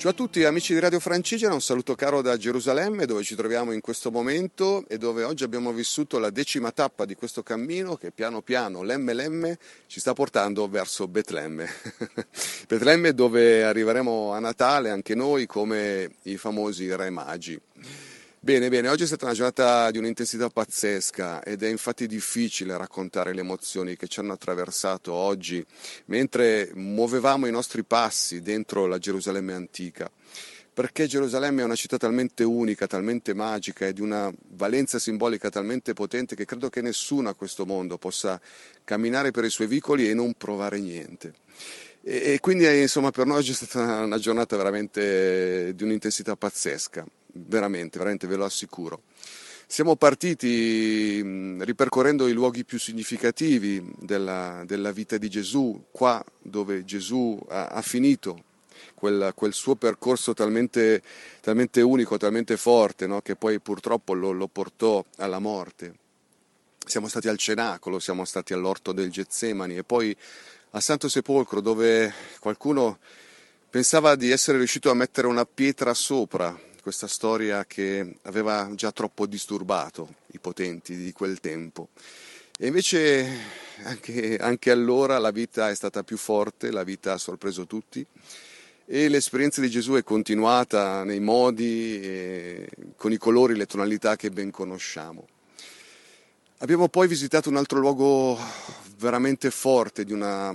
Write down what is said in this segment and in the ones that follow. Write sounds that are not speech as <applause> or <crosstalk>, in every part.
Ciao a tutti amici di Radio Francigena, un saluto caro da Gerusalemme dove ci troviamo in questo momento e dove oggi abbiamo vissuto la decima tappa di questo cammino che piano piano, lemme lemme, ci sta portando verso Betlemme. <laughs> Betlemme dove arriveremo a Natale anche noi come i famosi re magi. Bene, bene, oggi è stata una giornata di un'intensità pazzesca ed è infatti difficile raccontare le emozioni che ci hanno attraversato oggi mentre muovevamo i nostri passi dentro la Gerusalemme antica. Perché Gerusalemme è una città talmente unica, talmente magica e di una valenza simbolica talmente potente che credo che nessuno a questo mondo possa camminare per i suoi vicoli e non provare niente. E, quindi insomma per noi oggi è stata una giornata veramente di un'intensità pazzesca veramente, veramente ve lo assicuro. Siamo partiti ripercorrendo i luoghi più significativi della, della vita di Gesù, qua dove Gesù ha, ha finito quel, quel, suo percorso talmente, talmente, unico, talmente forte, no? che poi purtroppo lo, lo portò alla morte. Siamo stati al cenacolo, siamo stati all'orto del Getsemani e poi a Santo Sepolcro dove qualcuno pensava di essere riuscito a mettere una pietra sopra questa storia che aveva già troppo disturbato i potenti di quel tempo. E invece anche, anche allora la vita è stata più forte, la vita ha sorpreso tutti e l'esperienza di Gesù è continuata nei modi, con i colori, le tonalità che ben conosciamo. Abbiamo poi visitato un altro luogo veramente forte, di una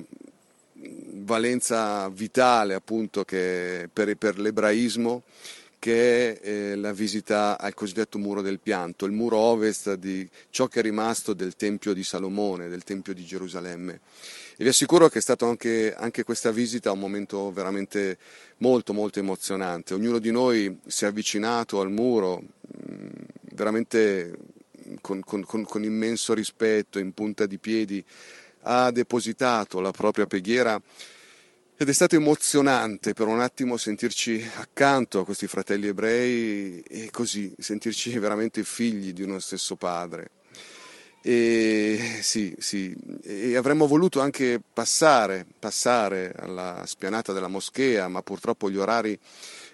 valenza vitale appunto per, per l'ebraismo, che è eh, la visita al cosiddetto muro del pianto, il muro ovest di ciò che è rimasto del Tempio di Salomone, del Tempio di Gerusalemme. E vi assicuro che è stato anche, anche questa visita un momento veramente molto molto emozionante. Ognuno di noi si è avvicinato al muro mm, veramente con, con, con, con immenso rispetto, in punta di piedi, ha depositato la propria preghiera ed è stato emozionante per un attimo sentirci accanto a questi fratelli ebrei e così sentirci veramente figli di uno stesso padre. E sì, sì, e avremmo voluto anche passare, passare alla spianata della moschea, ma purtroppo gli orari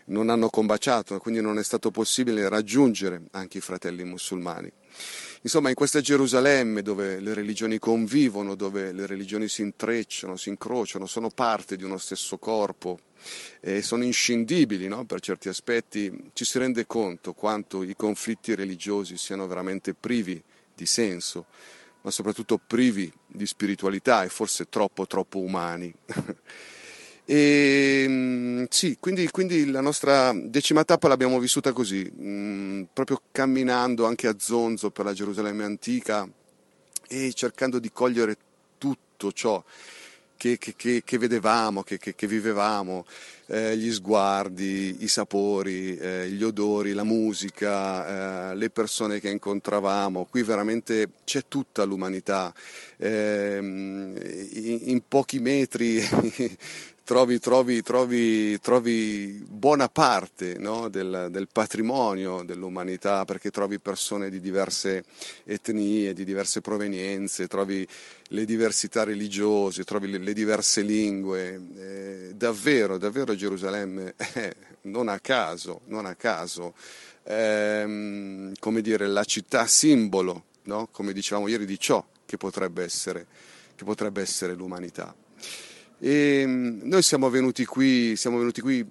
non hanno combaciato, quindi non è stato possibile raggiungere anche i fratelli musulmani. Insomma, in questa Gerusalemme dove le religioni convivono, dove le religioni si intrecciano, si incrociano, sono parte di uno stesso corpo e sono inscindibili no? per certi aspetti, ci si rende conto quanto i conflitti religiosi siano veramente privi di senso, ma soprattutto privi di spiritualità e forse troppo troppo umani. <laughs> E, mm, sì, quindi, quindi, la nostra decima tappa l'abbiamo vissuta così, mh, mm, proprio camminando anche a zonzo per la Gerusalemme antica e cercando di cogliere tutto ciò che, che, che vedevamo, che, che vivevamo, eh, gli sguardi, i sapori, eh, gli odori, la musica, eh, le persone che incontravamo. Qui veramente c'è tutta l'umanità. Ehm, in, in pochi metri trovi, trovi, trovi, trovi buona parte no? del, del, patrimonio dell'umanità perché trovi persone di diverse etnie, di diverse provenienze, trovi le diversità religiose, trovi le, le diverse lingue. Eh, davvero, davvero Gerusalemme, <laughs> eh, non a caso, non a caso, ehm, come dire, la città simbolo, no? come dicevamo ieri, di ciò che potrebbe essere, che potrebbe essere l'umanità. E mm, noi siamo venuti, qui, siamo venuti qui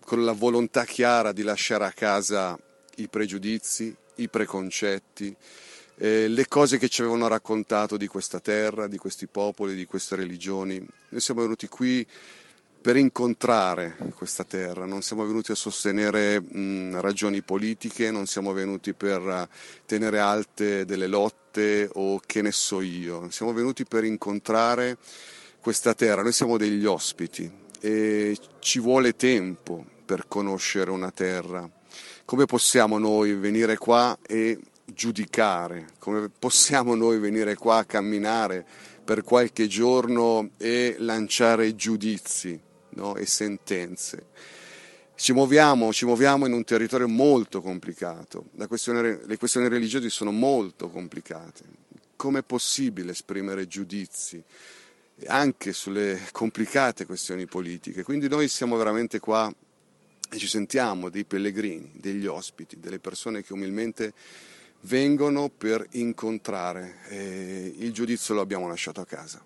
con la volontà chiara di lasciare a casa i pregiudizi, i preconcetti, eh, le cose che ci avevano raccontato di questa terra, di questi popoli, di queste religioni. Noi siamo venuti qui per incontrare questa terra, non siamo venuti a sostenere mh, ragioni politiche, non siamo venuti per tenere alte delle lotte o che ne so io, siamo venuti per incontrare questa terra, noi siamo degli ospiti e ci vuole tempo, per conoscere una terra? Come possiamo noi venire qua e giudicare? Come possiamo noi venire qua a camminare per qualche giorno e lanciare giudizi no? e sentenze? Ci muoviamo, ci muoviamo, in un territorio molto complicato, questione, le questioni religiose sono molto complicate. Come è possibile esprimere giudizi anche sulle complicate questioni politiche? Quindi noi siamo veramente qua e ci sentiamo dei pellegrini, degli ospiti, delle persone che umilmente vengono per incontrare. E il giudizio lo abbiamo lasciato a casa.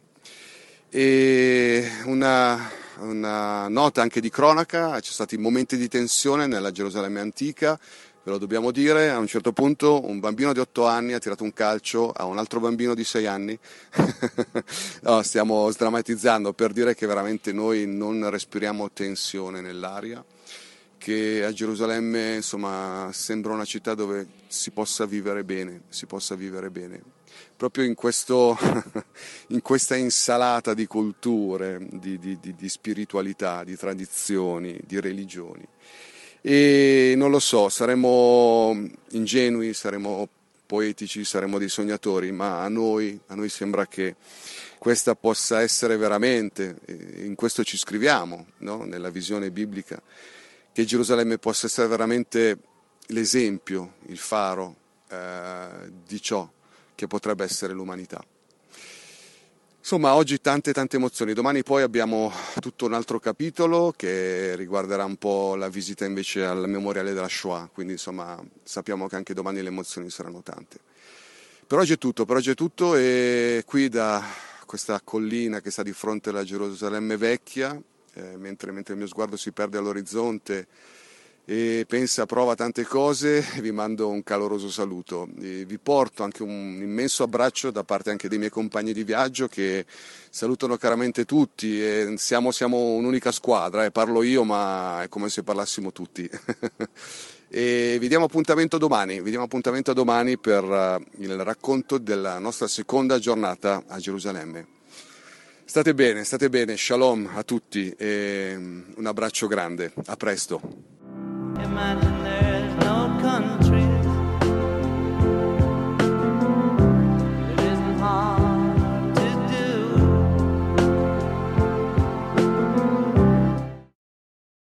E una, una nota anche di cronaca, ci sono stati momenti di tensione nella Gerusalemme antica, ve lo dobbiamo dire, a un certo punto un bambino di 8 anni ha tirato un calcio a un altro bambino di 6 anni. <laughs> no, stiamo sdrammatizzando per dire che veramente noi non respiriamo tensione nell'aria che a Gerusalemme insomma, sembra una città dove si possa vivere bene, si possa vivere bene. Proprio in, questo, <laughs> in questa insalata di culture, di, di, di, di spiritualità, di tradizioni, di religioni. E non lo so, saremo ingenui, saremo poetici, saremo dei sognatori, ma a noi, a noi sembra che questa possa essere veramente, in questo ci scriviamo, no? nella visione biblica, che Gerusalemme possa essere veramente l'esempio, il faro eh, di ciò che potrebbe essere l'umanità. Insomma, oggi tante tante emozioni, domani poi abbiamo tutto un altro capitolo che riguarderà un po' la visita invece al memoriale della Shoah, quindi insomma sappiamo che anche domani le emozioni saranno tante. Per oggi è tutto, per oggi è tutto e qui da questa collina che sta di fronte alla Gerusalemme vecchia eh, mentre, mentre, il mio sguardo si perde all'orizzonte e pensa, prova tante cose, <laughs> vi mando un caloroso saluto. E vi porto anche un immenso abbraccio da parte anche dei miei compagni di viaggio che salutano caramente tutti e siamo, siamo un'unica squadra, eh. parlo io ma è come se parlassimo tutti. <laughs> e vi diamo appuntamento domani, vi diamo appuntamento domani per uh, il racconto della nostra seconda giornata a Gerusalemme. State bene, state bene, shalom a tutti e mm, un abbraccio grande, a presto. Imagine there's no country.